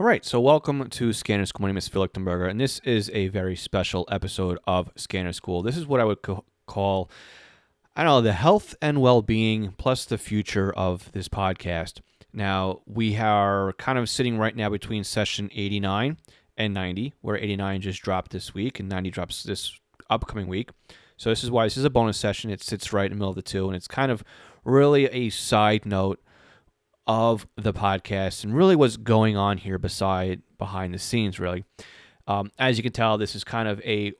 All right, so welcome to Scanner School. My name is Phil Lichtenberger, and this is a very special episode of Scanner School. This is what I would co- call, I don't know, the health and well being plus the future of this podcast. Now, we are kind of sitting right now between session 89 and 90, where 89 just dropped this week and 90 drops this upcoming week. So, this is why this is a bonus session. It sits right in the middle of the two, and it's kind of really a side note of the podcast and really what's going on here beside behind the scenes really. Um, as you can tell this is kind of a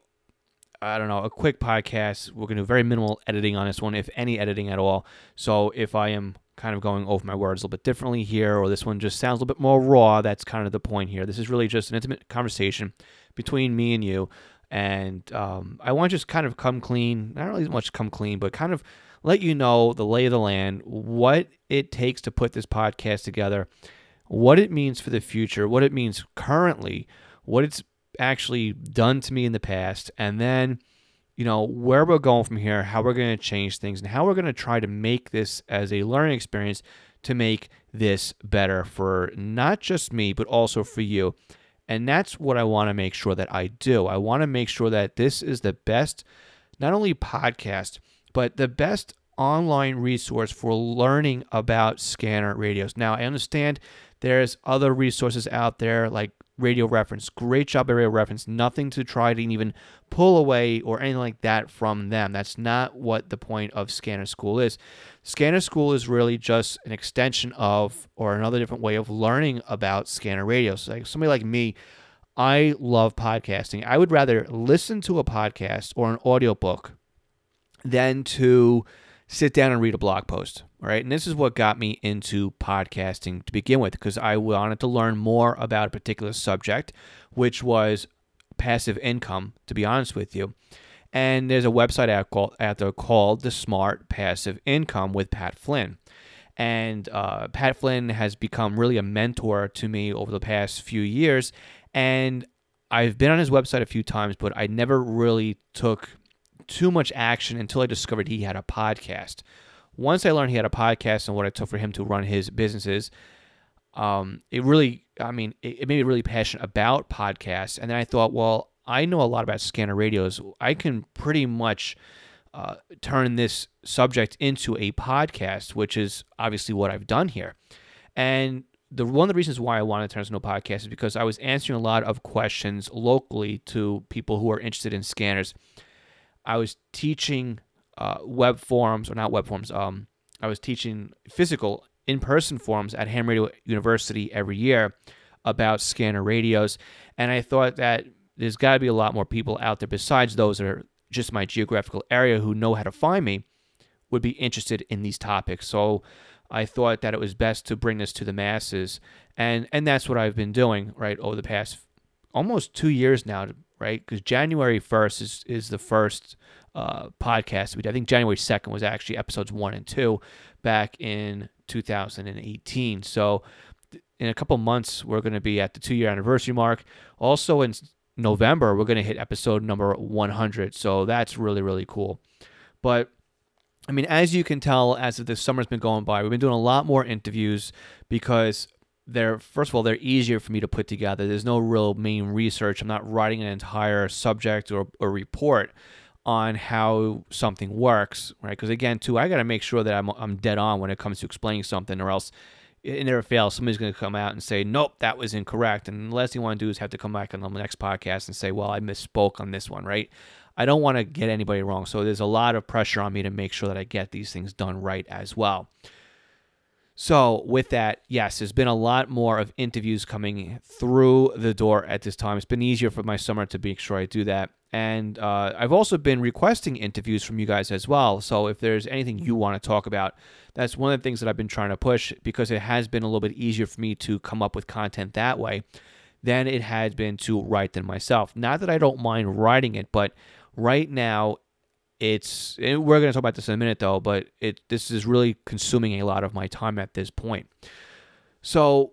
i don't know a quick podcast. We're going to do very minimal editing on this one if any editing at all. So if i am kind of going over my words a little bit differently here or this one just sounds a little bit more raw that's kind of the point here. This is really just an intimate conversation between me and you. And um, i want to just kind of come clean not really much come clean but kind of let you know the lay of the land, what it takes to put this podcast together, what it means for the future, what it means currently, what it's actually done to me in the past, and then, you know, where we're going from here, how we're going to change things, and how we're going to try to make this as a learning experience to make this better for not just me, but also for you. And that's what I want to make sure that I do. I want to make sure that this is the best, not only podcast, but the best online resource for learning about scanner radios. Now, I understand there's other resources out there like Radio Reference. Great job Radio Reference. Nothing to try to even pull away or anything like that from them. That's not what the point of Scanner School is. Scanner School is really just an extension of or another different way of learning about scanner radios. Like somebody like me, I love podcasting. I would rather listen to a podcast or an audiobook than to sit down and read a blog post. All right. And this is what got me into podcasting to begin with, because I wanted to learn more about a particular subject, which was passive income, to be honest with you. And there's a website out, called, out there called The Smart Passive Income with Pat Flynn. And uh, Pat Flynn has become really a mentor to me over the past few years. And I've been on his website a few times, but I never really took too much action until I discovered he had a podcast. Once I learned he had a podcast and what it took for him to run his businesses, um, it really, I mean, it, it made me really passionate about podcasts. And then I thought, well, I know a lot about scanner radios. I can pretty much uh, turn this subject into a podcast, which is obviously what I've done here. And the one of the reasons why I wanted to turn this into a podcast is because I was answering a lot of questions locally to people who are interested in scanners. I was teaching uh, web forums, or not web forums. Um, I was teaching physical in-person forums at Ham Radio University every year about scanner radios, and I thought that there's got to be a lot more people out there besides those that are just my geographical area who know how to find me would be interested in these topics. So I thought that it was best to bring this to the masses, and and that's what I've been doing right over the past almost two years now right? Because January 1st is, is the first uh, podcast we did. I think January 2nd was actually episodes one and two back in 2018. So in a couple months, we're going to be at the two year anniversary mark. Also in November, we're going to hit episode number 100. So that's really, really cool. But I mean, as you can tell, as the summer's been going by, we've been doing a lot more interviews because they're first of all they're easier for me to put together. There's no real main research. I'm not writing an entire subject or, or report on how something works, right? Because again, too, I got to make sure that I'm I'm dead on when it comes to explaining something, or else it never fails. Somebody's going to come out and say, "Nope, that was incorrect." And the last thing I want to do is have to come back on the next podcast and say, "Well, I misspoke on this one," right? I don't want to get anybody wrong. So there's a lot of pressure on me to make sure that I get these things done right as well. So, with that, yes, there's been a lot more of interviews coming through the door at this time. It's been easier for my summer to make sure I do that. And uh, I've also been requesting interviews from you guys as well. So, if there's anything you want to talk about, that's one of the things that I've been trying to push because it has been a little bit easier for me to come up with content that way than it has been to write them myself. Not that I don't mind writing it, but right now it's we're going to talk about this in a minute though but it this is really consuming a lot of my time at this point. So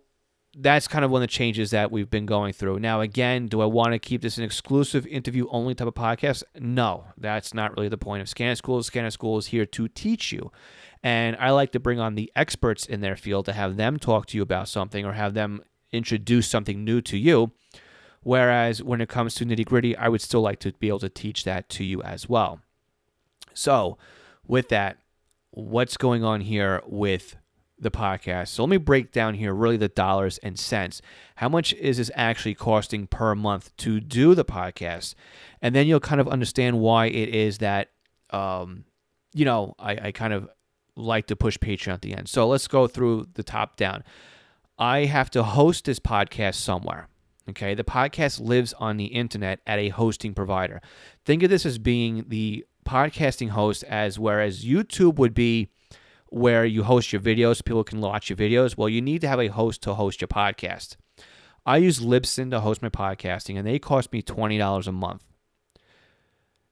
that's kind of one of the changes that we've been going through. Now again do i want to keep this an exclusive interview only type of podcast? No that's not really the point of scanner school scanner school is here to teach you. And i like to bring on the experts in their field to have them talk to you about something or have them introduce something new to you. Whereas when it comes to nitty gritty, I would still like to be able to teach that to you as well. So, with that, what's going on here with the podcast? So, let me break down here really the dollars and cents. How much is this actually costing per month to do the podcast? And then you'll kind of understand why it is that, um, you know, I, I kind of like to push Patreon at the end. So, let's go through the top down. I have to host this podcast somewhere. Okay, the podcast lives on the internet at a hosting provider. Think of this as being the podcasting host, as whereas YouTube would be where you host your videos, people can watch your videos. Well, you need to have a host to host your podcast. I use Libsyn to host my podcasting, and they cost me $20 a month.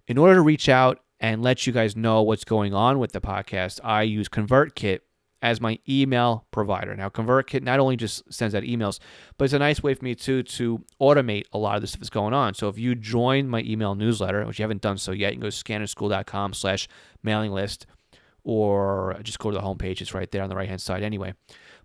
In order to reach out and let you guys know what's going on with the podcast, I use ConvertKit as my email provider. Now, ConvertKit not only just sends out emails, but it's a nice way for me too to automate a lot of the stuff that's going on. So if you join my email newsletter, which you haven't done so yet, you can go to scannerschool.com slash mailing list or just go to the homepage. It's right there on the right hand side anyway.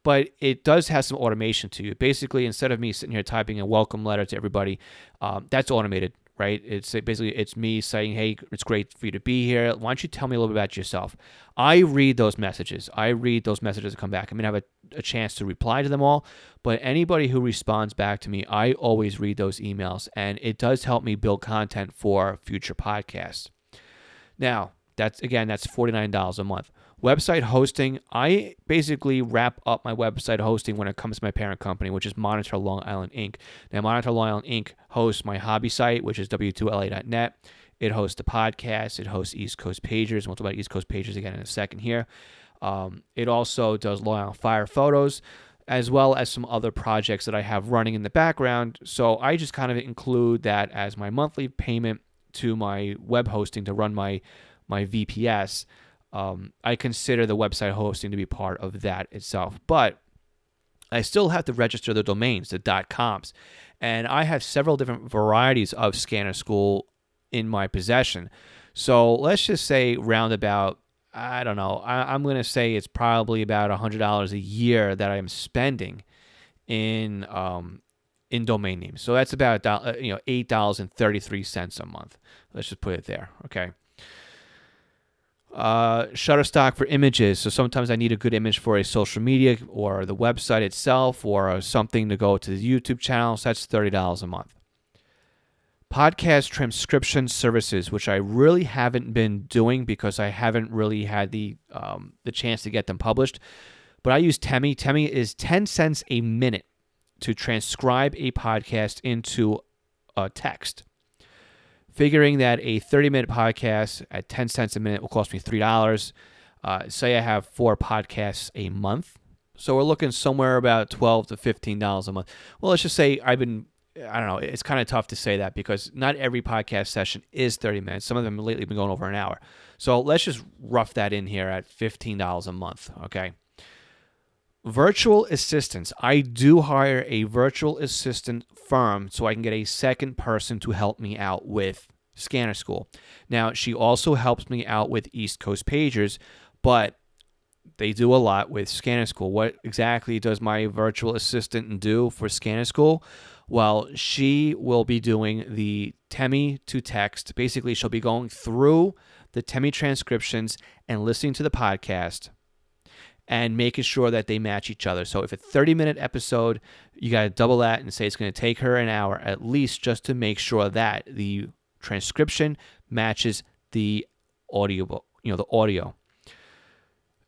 But it does have some automation to you. Basically, instead of me sitting here typing a welcome letter to everybody, um, that's automated right? It's basically it's me saying, "Hey, it's great for you to be here. Why don't you tell me a little bit about yourself?" I read those messages. I read those messages that come back. I mean, I have a, a chance to reply to them all, but anybody who responds back to me, I always read those emails, and it does help me build content for future podcasts. Now, that's again, that's forty nine dollars a month. Website hosting, I basically wrap up my website hosting when it comes to my parent company, which is Monitor Long Island Inc. Now, Monitor Long Island Inc. hosts my hobby site, which is w2la.net. It hosts the podcast, it hosts East Coast Pagers. We'll talk about East Coast Pagers again in a second here. Um, it also does Long Island Fire photos as well as some other projects that I have running in the background. So I just kind of include that as my monthly payment to my web hosting to run my my VPS um, I consider the website hosting to be part of that itself. But I still have to register the domains, the dot .coms, and I have several different varieties of Scanner School in my possession. So let's just say roundabout, I don't know, I, am going to say it's probably about $100 a year that I'm spending in um, in domain names. So that's about you know eight dollars and thirty three cents a month. Let's just put it there. Okay uh, Shutterstock for images. So sometimes I need a good image for a social media or the website itself or something to go to the YouTube channel. So that's $30 a month. Podcast transcription services, which I really haven't been doing because I haven't really had the um, the chance to get them published. But I use Temi. Temi is 10 cents a minute to transcribe a podcast into a text figuring that a 30 minute podcast at 10 cents a minute will cost me $3. Uh, say I have four podcasts a month. So we're looking somewhere about 12 to $15 a month. Well, let's just say I've been, I don't know, it's kind of tough to say that because not every podcast session is 30 minutes. Some of them lately have been going over an hour. So let's just rough that in here at $15 a month, okay? Virtual assistants. I do hire a virtual assistant firm so I can get a second person to help me out with Scanner School. Now, she also helps me out with East Coast Pagers, but they do a lot with Scanner School. What exactly does my virtual assistant do for Scanner School? Well, she will be doing the Temi to text. Basically, she'll be going through the Temi transcriptions and listening to the podcast and making sure that they match each other. So if a 30 minute episode, you got to double that and say it's going to take her an hour at least just to make sure that the transcription matches the audio, you know, the audio.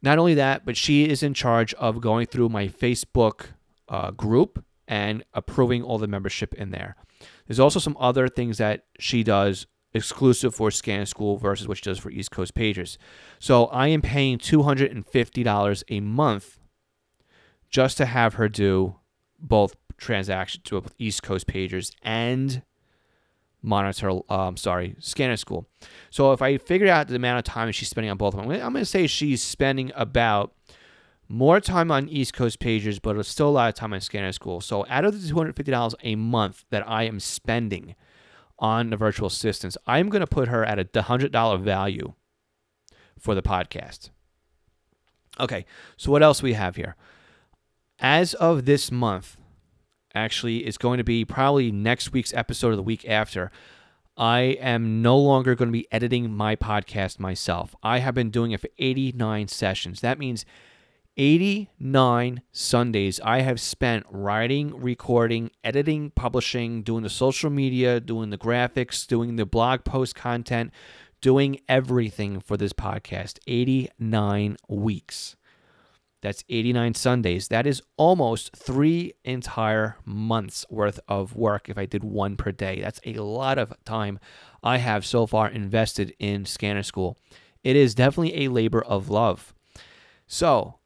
Not only that, but she is in charge of going through my Facebook uh, group and approving all the membership in there. There's also some other things that she does exclusive for Scan School versus what she does for East Coast Pagers. So I am paying $250 a month just to have her do both transactions to East Coast Pagers and monitor um sorry scanner school so if i figure out the amount of time she's spending on both of them i'm going to say she's spending about more time on east coast pagers but it's still a lot of time on scanner school so out of the $250 a month that i am spending on the virtual assistants, I'm going to put her at a $100 value for the podcast. Okay, so what else we have here? As of this month, actually it's going to be probably next week's episode or the week after. I am no longer going to be editing my podcast myself. I have been doing it for 89 sessions. That means 89 Sundays I have spent writing, recording, editing, publishing, doing the social media, doing the graphics, doing the blog post content, doing everything for this podcast. 89 weeks. That's 89 Sundays. That is almost three entire months worth of work if I did one per day. That's a lot of time I have so far invested in Scanner School. It is definitely a labor of love. So,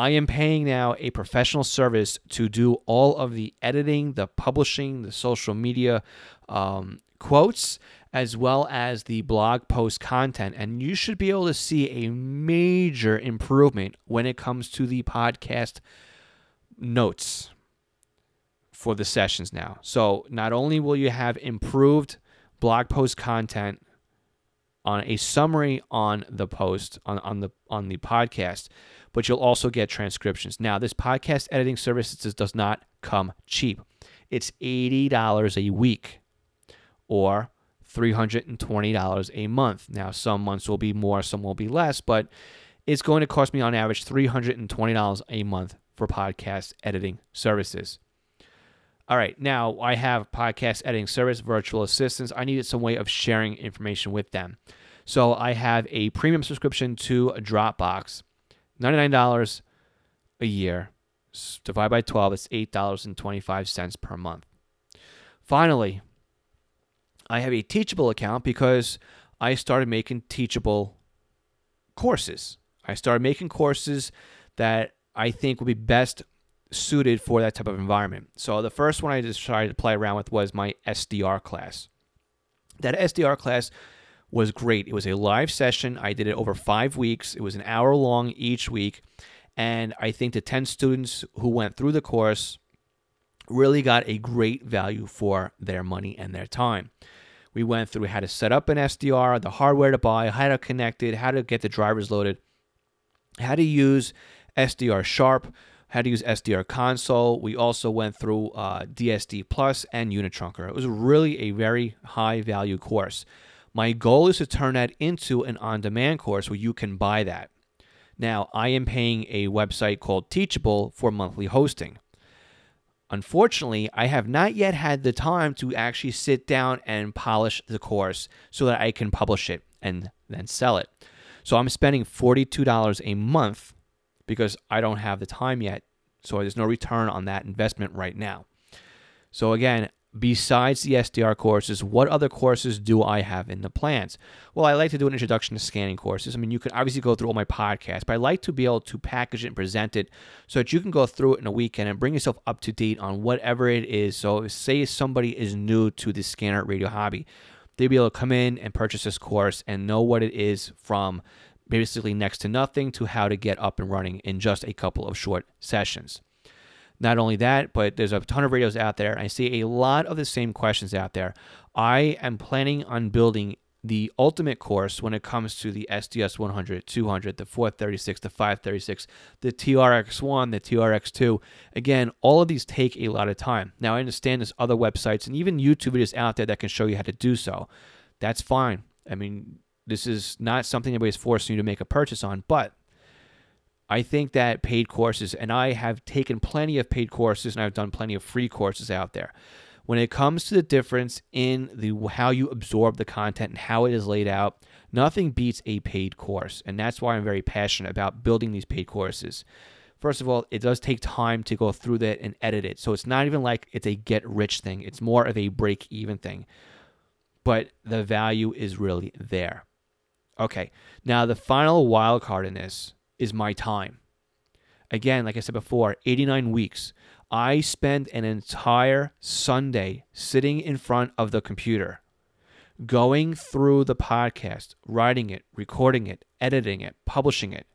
I am paying now a professional service to do all of the editing, the publishing, the social media um, quotes, as well as the blog post content. And you should be able to see a major improvement when it comes to the podcast notes for the sessions now. So not only will you have improved blog post content on a summary on the post on, on the on the podcast, but you'll also get transcriptions. Now, this podcast editing service does not come cheap. It's $80 a week or $320 a month. Now, some months will be more, some will be less, but it's going to cost me on average $320 a month for podcast editing services. All right, now I have podcast editing service, virtual assistants. I needed some way of sharing information with them. So I have a premium subscription to Dropbox, $99 a year. divided by 12, it's $8.25 per month. Finally, I have a Teachable account because I started making teachable courses. I started making courses that I think would be best suited for that type of environment. So the first one I decided to play around with was my SDR class. That SDR class was great. It was a live session. I did it over five weeks. It was an hour long each week. And I think the 10 students who went through the course really got a great value for their money and their time. We went through how to set up an SDR, the hardware to buy, how to connect it, how to get the drivers loaded, how to use SDR Sharp, how to use SDR Console. We also went through uh, DSD Plus and Unitrunker. It was really a very high value course. My goal is to turn that into an on demand course where you can buy that. Now, I am paying a website called Teachable for monthly hosting. Unfortunately, I have not yet had the time to actually sit down and polish the course so that I can publish it and then sell it. So I'm spending $42 a month because I don't have the time yet. So there's no return on that investment right now. So again, besides the SDR courses, what other courses do I have in the plans? Well, I like to do an introduction to scanning courses. I mean, you can obviously go through all my podcasts, but I like to be able to package it and present it so that you can go through it in a weekend and bring yourself up to date on whatever it is. So, say somebody is new to the scanner radio hobby, they'll be able to come in and purchase this course and know what it is from basically next to nothing to how to get up and running in just a couple of short sessions. Not only that, but there's a ton of radios out there. I see a lot of the same questions out there. I am planning on building the ultimate course when it comes to the SDS 100, 200, the 436, the 536, the TRX1, the TRX2. Again, all of these take a lot of time. Now, I understand there's other websites and even YouTube videos out there that can show you how to do so. That's fine. I mean, this is not something anybody's forcing you to make a purchase on, but I think that paid courses, and I have taken plenty of paid courses and I've done plenty of free courses out there. When it comes to the difference in the how you absorb the content and how it is laid out, nothing beats a paid course. And that's why I'm very passionate about building these paid courses. First of all, it does take time to go through that and edit it. So it's not even like it's a get rich thing, it's more of a break even thing. But the value is really there. Okay, now the final wild card in this is my time. Again, like I said before, 89 weeks. I spend an entire Sunday sitting in front of the computer, going through the podcast, writing it, recording it, editing it, publishing it.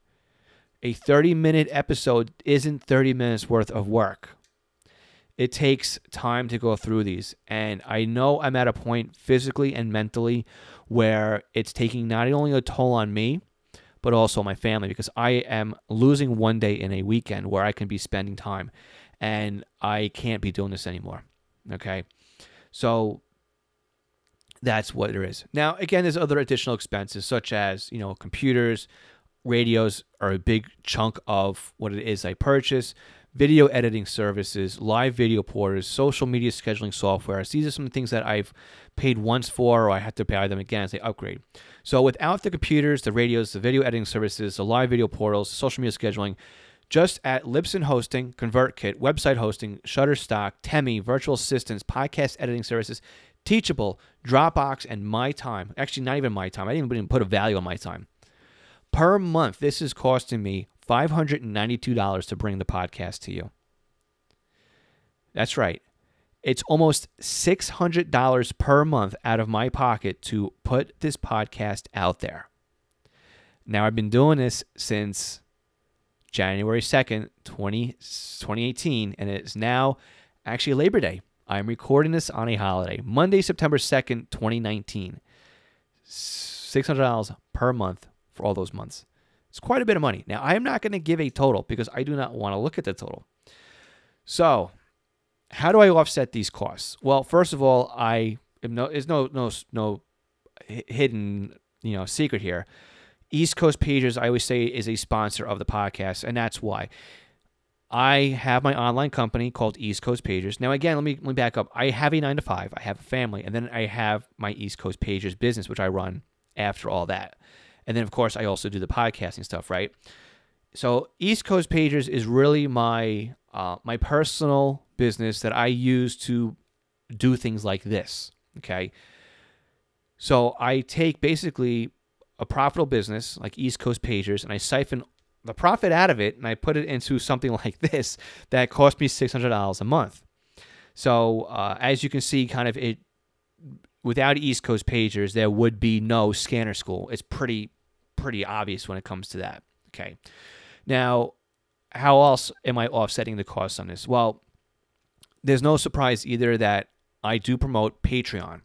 A 30 minute episode isn't 30 minutes worth of work. It takes time to go through these. And I know I'm at a point physically and mentally where it's taking not only a toll on me, but also my family because I am losing one day in a weekend where I can be spending time. and I can't be doing this anymore. Okay. So that's what there is. Now, again, there's other additional expenses such as, you know, computers, radios are a big chunk of what it is I purchase, video editing services, live video portals, social media scheduling software. These are some things that I've paid once for or I had to buy them again as they upgrade. So without the computers, the radios, the video editing services, the live video portals, social media scheduling, just at Libsyn Hosting, ConvertKit, website hosting, Shutterstock, Temi, virtual assistants, podcast editing services, Teachable, Dropbox, and My Time. Actually, not even My Time. I didn't even put a value on My Time. Per month, this is costing me $592 to bring the podcast to you. That's right. It's almost $600 per month out of my pocket to put this podcast out there. Now, I've been doing this since January 2nd, 20, 2018, and it's now actually Labor Day. I'm recording this on a holiday, Monday, September 2nd, 2019. $600 per month for all those months. It's quite a bit of money. Now, I am not going to give a total because I do not want to look at the total. So, how do I offset these costs? Well, first of all, I am no, there's no no no hidden you know secret here. East Coast Pagers, I always say, is a sponsor of the podcast, and that's why. I have my online company called East Coast Pagers. Now, again, let me let me back up. I have a nine to five. I have a family, and then I have my East Coast Pagers business, which I run after all that. And then, of course, I also do the podcasting stuff, right? So, East Coast Pagers is really my uh, my personal business that I use to do things like this. Okay. So I take basically a profitable business like East Coast Pagers and I siphon the profit out of it and I put it into something like this that cost me $600 a month. So uh, as you can see, kind of it without East Coast Pagers, there would be no scanner school. It's pretty pretty obvious when it comes to that. Okay. Now, how else am I offsetting the costs on this? Well, there's no surprise either that I do promote Patreon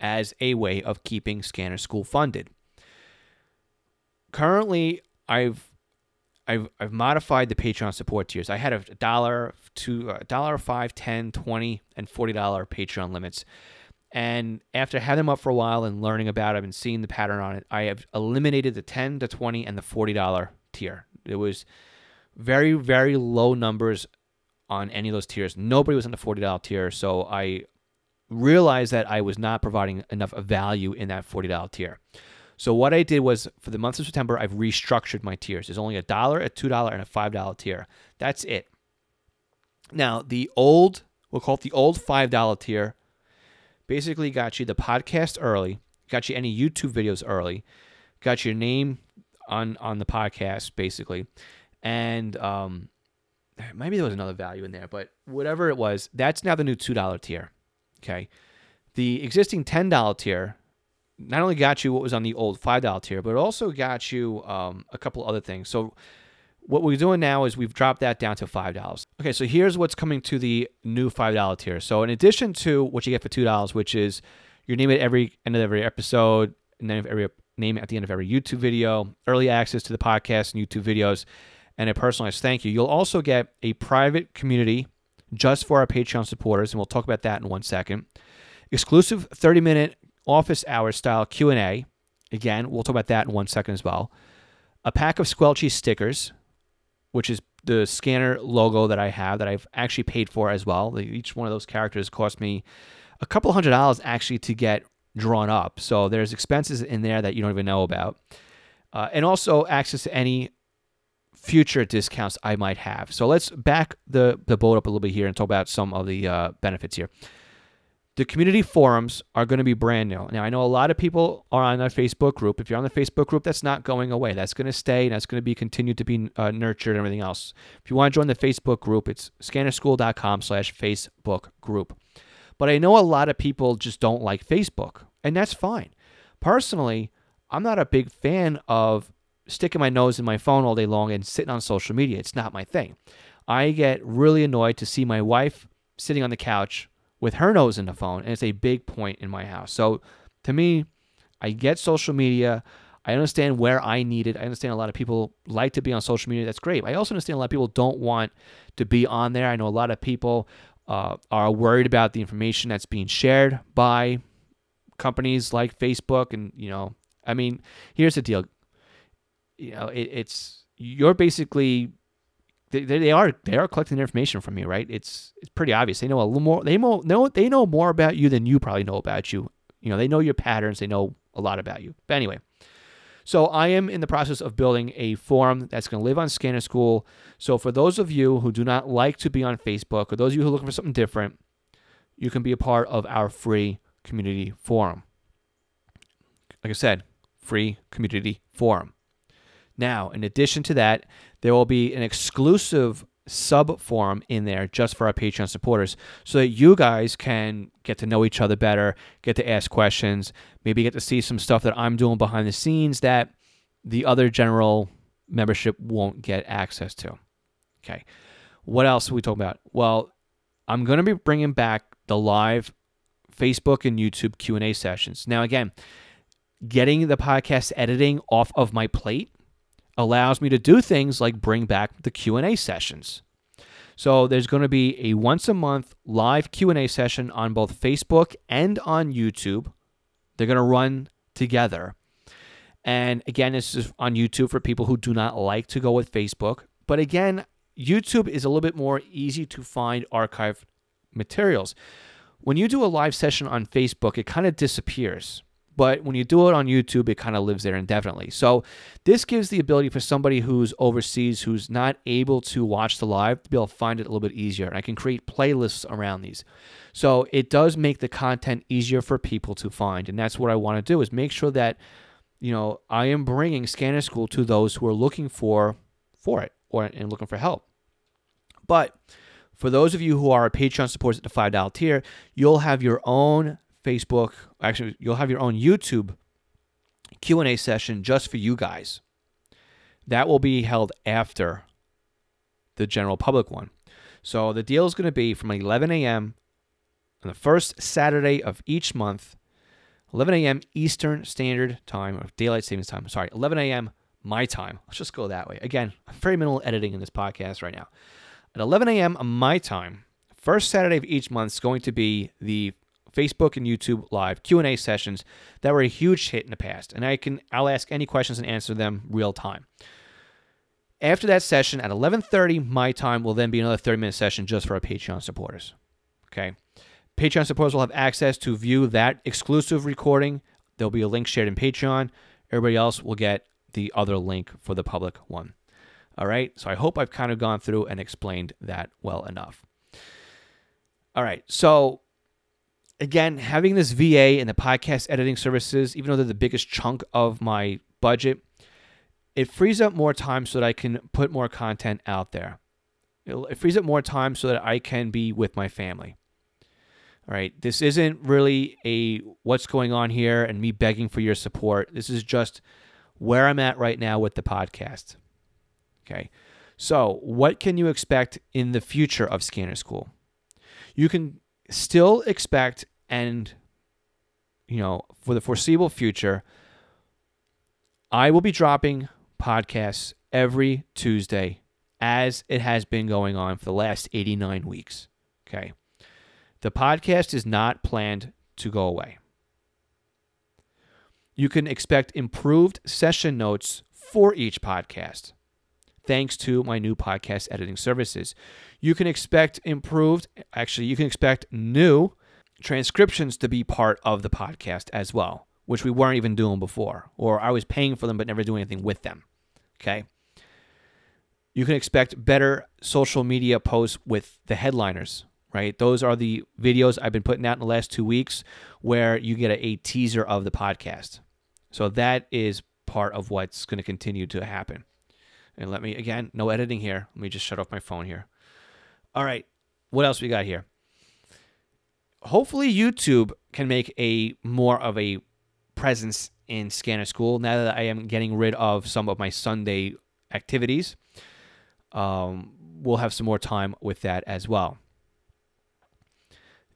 as a way of keeping Scanner School funded. Currently, I've I've, I've modified the Patreon support tiers. I had a dollar, two, a dollar, five, ten, twenty, and forty dollar Patreon limits. And after having them up for a while and learning about it and seeing the pattern on it, I have eliminated the ten to twenty and the forty dollar tier. It was very very low numbers on any of those tiers. Nobody was in the forty dollar tier, so I realized that I was not providing enough value in that forty dollar tier. So what I did was for the month of September, I've restructured my tiers. There's only a dollar, a two dollar, and a five dollar tier. That's it. Now the old, we'll call it the old five dollar tier, basically got you the podcast early, got you any YouTube videos early, got your name on on the podcast basically, and um, maybe there was another value in there, but whatever it was, that's now the new two dollar tier. Okay, the existing ten dollar tier not only got you what was on the old five dollar tier, but it also got you um, a couple other things. So what we're doing now is we've dropped that down to five dollars. Okay, so here's what's coming to the new five dollar tier. So in addition to what you get for two dollars, which is your name at every end of every episode, and then every name at the end of every YouTube video, early access to the podcast and YouTube videos, and a personalized thank you. You'll also get a private community just for our Patreon supporters, and we'll talk about that in one second. Exclusive 30 minute office hour style Q&A. Again, we'll talk about that in one second as well. A pack of Squelchy stickers, which is the scanner logo that I have that I've actually paid for as well. Each one of those characters cost me a couple hundred dollars actually to get drawn up. So there's expenses in there that you don't even know about. Uh, and also access to any future discounts I might have. So let's back the, the boat up a little bit here and talk about some of the uh, benefits here. The community forums are going to be brand new. Now, I know a lot of people are on our Facebook group. If you're on the Facebook group, that's not going away. That's going to stay and that's going to be continued to be uh, nurtured and everything else. If you want to join the Facebook group, it's scannerschool.com slash Facebook group. But I know a lot of people just don't like Facebook, and that's fine. Personally, I'm not a big fan of sticking my nose in my phone all day long and sitting on social media. It's not my thing. I get really annoyed to see my wife sitting on the couch with her nose in the phone, and it's a big point in my house. So to me, I get social media. I understand where I need it. I understand a lot of people like to be on social media. That's great. I also understand a lot of people don't want to be on there. I know a lot of people uh, are worried about the information that's being shared by companies like Facebook. And, you know, I mean, here's the deal. You know, it, it's, you're basically they, they are they are collecting information from you, right? It's it's pretty obvious. They know a little more. They know they know more about you than you probably know about you. You know, they know your patterns. They know a lot about you. But anyway, so I am in the process of building a forum that's going to live on Scanner School. So for those of you who do not like to be on Facebook, or those of you who are looking for something different, you can be a part of our free community forum. Like I said, free community forum. Now, in addition to that, there will be an exclusive sub forum in there just for our Patreon supporters so that you guys can get to know each other better, get to ask questions, maybe get to see some stuff that I'm doing behind the scenes that the other general membership won't get access to. Okay. What else are we talking about? Well, I'm going to be bringing back the live Facebook and YouTube Q&A sessions. Now again, getting the podcast editing off of my plate allows me to do things like bring back the Q&A sessions. So there's going to be a once a month live Q&A session on both Facebook and on YouTube. They're going to run together. And again, this is on YouTube for people who do not like to go with Facebook. But again, YouTube is a little bit more easy to find archived materials. When you do a live session on Facebook, it kind of disappears. But when you do it on YouTube, it kind of lives there indefinitely. So this gives the ability for somebody who's overseas, who's not able to watch the live, to be able to find it a little bit easier. And I can create playlists around these. So it does make the content easier for people to find. And that's what I want to do is make sure that, you know, I am bringing Scanner School to those who are looking for for it or and looking for help. But for those of you who are a Patreon supporters at the $5 tier, you'll have your own Facebook. Actually, you'll have your own YouTube Q&A session just for you guys. That will be held after the general public one. So the deal is going to be from 11 a.m. on the first Saturday of each month, 11 a.m. Eastern Standard Time or Daylight Savings Time. Sorry, 11 a.m. my time. Let's just go that way. Again, I'm very minimal editing in this podcast right now. At 11 a.m. my time, first Saturday of each month is going to be the Facebook and YouTube live Q&A sessions that were a huge hit in the past, and I can I'll ask any questions and answer them real time. After that session at 11:30 my time will then be another 30-minute session just for our Patreon supporters. Okay? Patreon supporters will have access to view that exclusive recording. There'll be a link shared in Patreon. Everybody else will get the other link for the public one. All right? So I hope I've kind of gone through and explained that well enough. All right. So again, having this VA and the podcast editing services, even though they're the biggest chunk of my budget, it frees up more time so that I can put more content out there. It frees up more time so that I can be with my family. All right, this isn't really a what's going on here and me begging for your support. This is just where I'm at right now with the podcast. Okay, so what can you expect in the future of Scanner School? You can still expect and you know for the foreseeable future i will be dropping podcasts every tuesday as it has been going on for the last 89 weeks okay? The podcast is not planned to go away. You can expect improved session notes for each podcast thanks to my new podcast editing services. You can expect improved, actually, you can expect new transcriptions to be part of the podcast as well, which we weren't even doing before, or I was paying for them but never doing anything with them. Okay. You can expect better social media posts with the headliners, right? Those are the videos I've been putting out in the last two weeks where you get a, a teaser of the podcast. So that is part of what's going to continue to happen. And let me, again, no editing here. Let me just shut off my phone here. All right. What else we got here? Hopefully, YouTube can make a more of a presence in Scanner School now that I am getting rid of some of my Sunday activities. Um, we'll have some more time with that as well.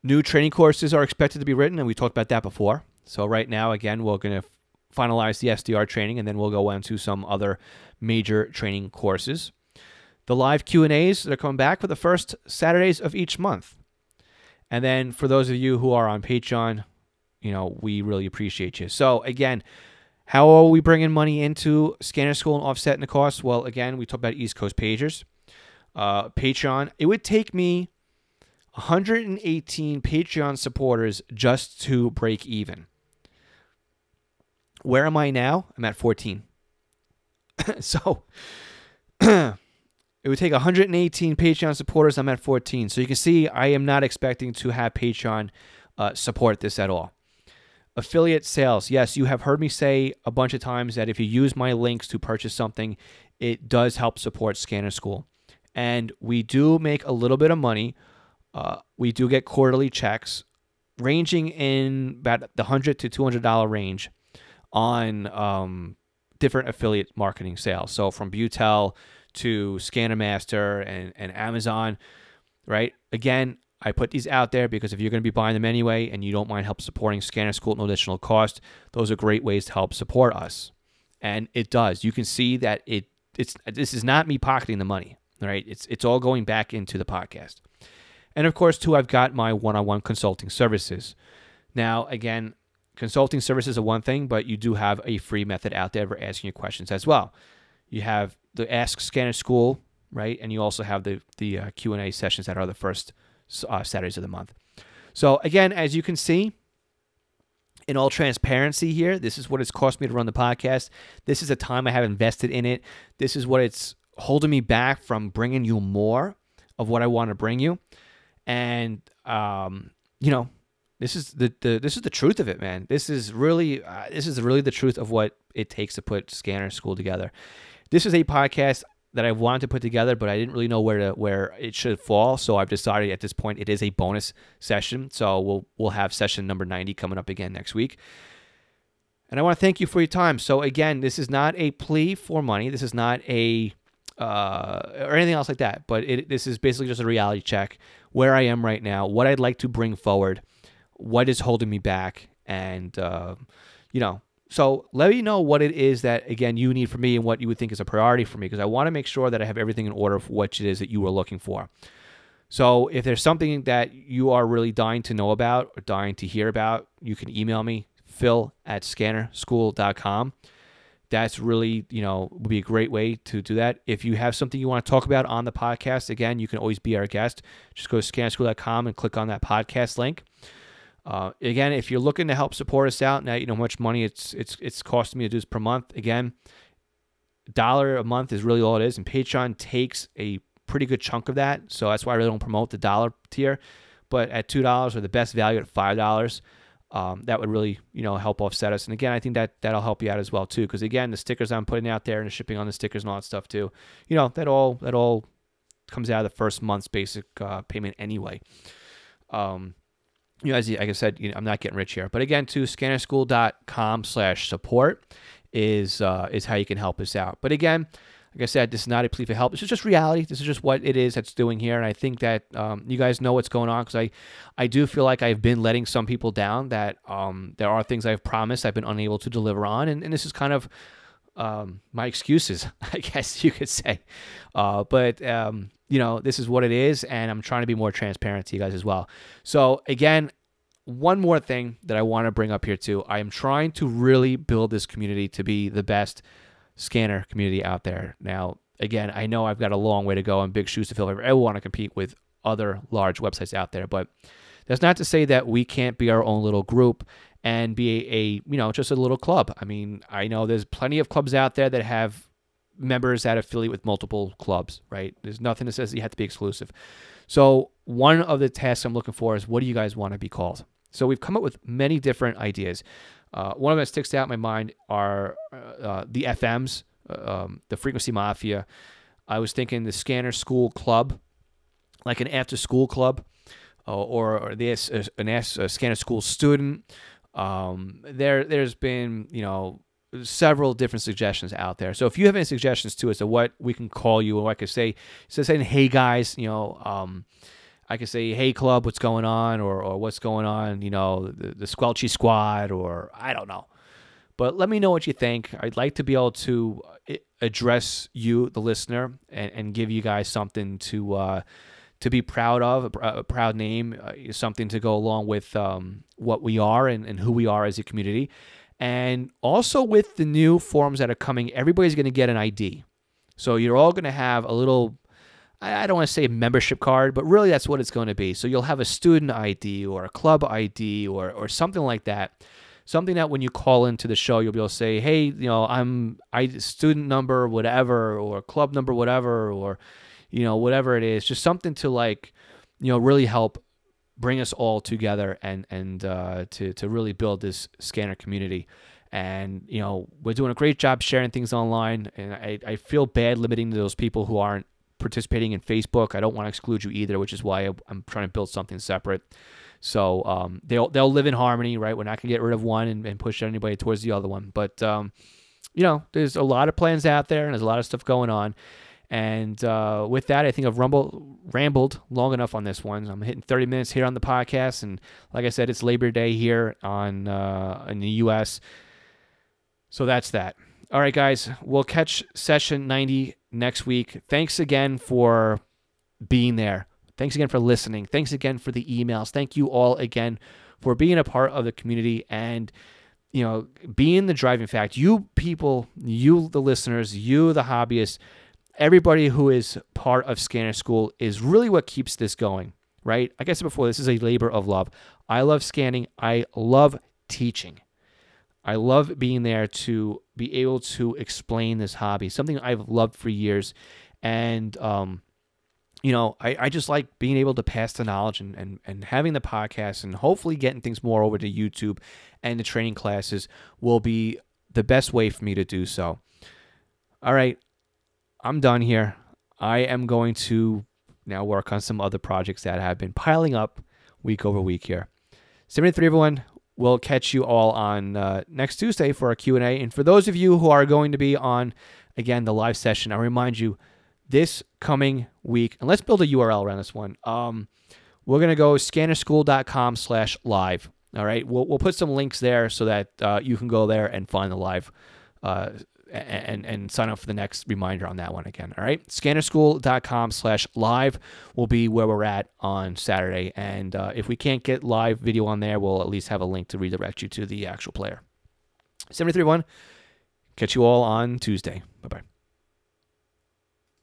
New training courses are expected to be written, and we talked about that before. So right now, again, we're going to finalize the SDR training, and then we'll go on to some other major training courses. The live Q and A's that are coming back for the first Saturdays of each month. And then for those of you who are on Patreon, you know we really appreciate you. So again, how are we bringing money into Scanner School and offsetting the costs? Well, again, we talked about East Coast Pagers, uh, Patreon. It would take me 118 Patreon supporters just to break even. Where am I now? I'm at 14. so it would take 118 Patreon supporters. I'm at 14. So you can see I am not expecting to have Patreon uh, support this at all. Affiliate sales. Yes, you have heard me say a bunch of times that if you use my links to purchase something, it does help support Scanner School. And we do make a little bit of money. Uh, we do get quarterly checks ranging in about the 100 to $200 range on um, different affiliate marketing sales. So from Butel to Scannermaster and, and Amazon, right? Again, I put these out there because if you're going to be buying them anyway and you don't mind help supporting Scanner School at no additional cost, those are great ways to help support us. And it does. You can see that it it's this is not me pocketing the money, right? It's it's all going back into the podcast. And of course, too, I've got my one-on-one consulting services. Now, again, consulting services are one thing, but you do have a free method out there for asking your questions as well. You have the Ask Scanner School, right? And you also have the the uh, Q and A sessions that are the first uh, Saturdays of the month. So again, as you can see, in all transparency here, this is what it's cost me to run the podcast. This is the time I have invested in it. This is what it's holding me back from bringing you more of what I want to bring you. And um, you know, this is the, the this is the truth of it, man. This is really uh, this is really the truth of what it takes to put Scanner School together. This is a podcast that I wanted to put together, but I didn't really know where to where it should fall. So I've decided at this point it is a bonus session. So we'll we'll have session number 90 coming up again next week. And I want to thank you for your time. So again, this is not a plea for money. This is not a uh, or anything else like that. But it, this is basically just a reality check where I am right now, what I'd like to bring forward, what is holding me back, and uh, you know, so let me know what it is that again you need from me and what you would think is a priority for me because I want to make sure that I have everything in order for what it is that you are looking for. So if there's something that you are really dying to know about or dying to hear about, you can email me, phil at scannerschool.com. That's really, you know, would be a great way to do that. If you have something you want to talk about on the podcast, again, you can always be our guest. Just go to scannerschool.com and click on that podcast link. Uh, again, if you're looking to help support us out, now you know how much money it's it's it's costing me to do this per month. Again, dollar a month is really all it is, and Patreon takes a pretty good chunk of that. So that's why I really don't promote the dollar tier. But at two dollars or the best value at five dollars, um, that would really you know help offset us. And again, I think that that'll help you out as well too, because again, the stickers I'm putting out there and the shipping on the stickers and all that stuff too, you know that all that all comes out of the first month's basic uh, payment anyway. Um, you know, as like I said, you know, I'm not getting rich here. But again, to scannerschool.com slash support is uh, is how you can help us out. But again, like I said, this is not a plea for help. This is just reality. This is just what it is that's doing here. And I think that um, you guys know what's going on because I, I do feel like I've been letting some people down that um, there are things I've promised I've been unable to deliver on. And, and this is kind of um, my excuses, I guess you could say. Uh, but um, you know, this is what it is, and I'm trying to be more transparent to you guys as well. So again, one more thing that I want to bring up here too. I am trying to really build this community to be the best scanner community out there. Now, again, I know I've got a long way to go and big shoes to fill. I ever want to compete with other large websites out there, but that's not to say that we can't be our own little group and be a, a you know just a little club. I mean, I know there's plenty of clubs out there that have members that affiliate with multiple clubs, right? There's nothing that says you have to be exclusive. So one of the tasks I'm looking for is what do you guys want to be called? So we've come up with many different ideas. Uh, one of them that sticks out in my mind are uh, uh the FMs, uh, um, the Frequency Mafia. I was thinking the Scanner School Club, like an after school club, uh, or, or the an a Scanner School student. Um, there, there's been you know several different suggestions out there. So if you have any suggestions to as to what we can call you, or I could say, so saying, hey guys, you know, um, I could say, hey club, what's going on, or or what's going on, you know, the, the Squelchy Squad, or I don't know. But let me know what you think. I'd like to be able to uh, address you, the listener, and, and give you guys something to uh, to be proud of, a proud name, uh, something to go along with um, what we are and, and who we are as a community. And also with the new forms that are coming, everybody's going to get an ID. So you're all going to have a little I don't want to say membership card, but really that's what it's going to be. So you'll have a student ID or a club ID or or something like that. Something that when you call into the show, you'll be able to say, "Hey, you know, I'm I student number whatever or club number whatever or you know whatever it is." Just something to like, you know, really help bring us all together and and uh, to to really build this scanner community. And you know, we're doing a great job sharing things online, and I, I feel bad limiting to those people who aren't participating in Facebook. I don't want to exclude you either, which is why I'm trying to build something separate. So um, they'll they'll live in harmony, right? We're not gonna get rid of one and, and push anybody towards the other one. But um, you know, there's a lot of plans out there, and there's a lot of stuff going on. And uh, with that, I think I've rumbled, rambled long enough on this one. I'm hitting 30 minutes here on the podcast, and like I said, it's Labor Day here on uh, in the U.S. So that's that. All right, guys, we'll catch session 90 next week. Thanks again for being there. Thanks again for listening. Thanks again for the emails. Thank you all again for being a part of the community and you know being the driving fact. You people, you the listeners, you the hobbyists, everybody who is part of Scanner School is really what keeps this going, right? Like I said before, this is a labor of love. I love scanning. I love teaching. I love being there to be able to explain this hobby, something I've loved for years. And, um, you know, I, I just like being able to pass the knowledge and, and, and having the podcast and hopefully getting things more over to YouTube and the training classes will be the best way for me to do so. All right, I'm done here. I am going to now work on some other projects that have been piling up week over week here. 73 everyone we'll catch you all on uh, next Tuesday for our Q&A. And for those of you who are going to be on, again, the live session, I remind you, this coming week, and let's build a URL around this one. Um, we're going to go scannerschool.com slash live. All right. We'll, we'll put some links there so that uh, you can go there and find the live uh, and and sign up for the next reminder on that one again. All right, scannerschool.com slash live will be where we're at on Saturday, and uh, if we can't get live video on there, we'll at least have a link to redirect you to the actual player. Seventy three one. Catch you all on Tuesday. Bye bye.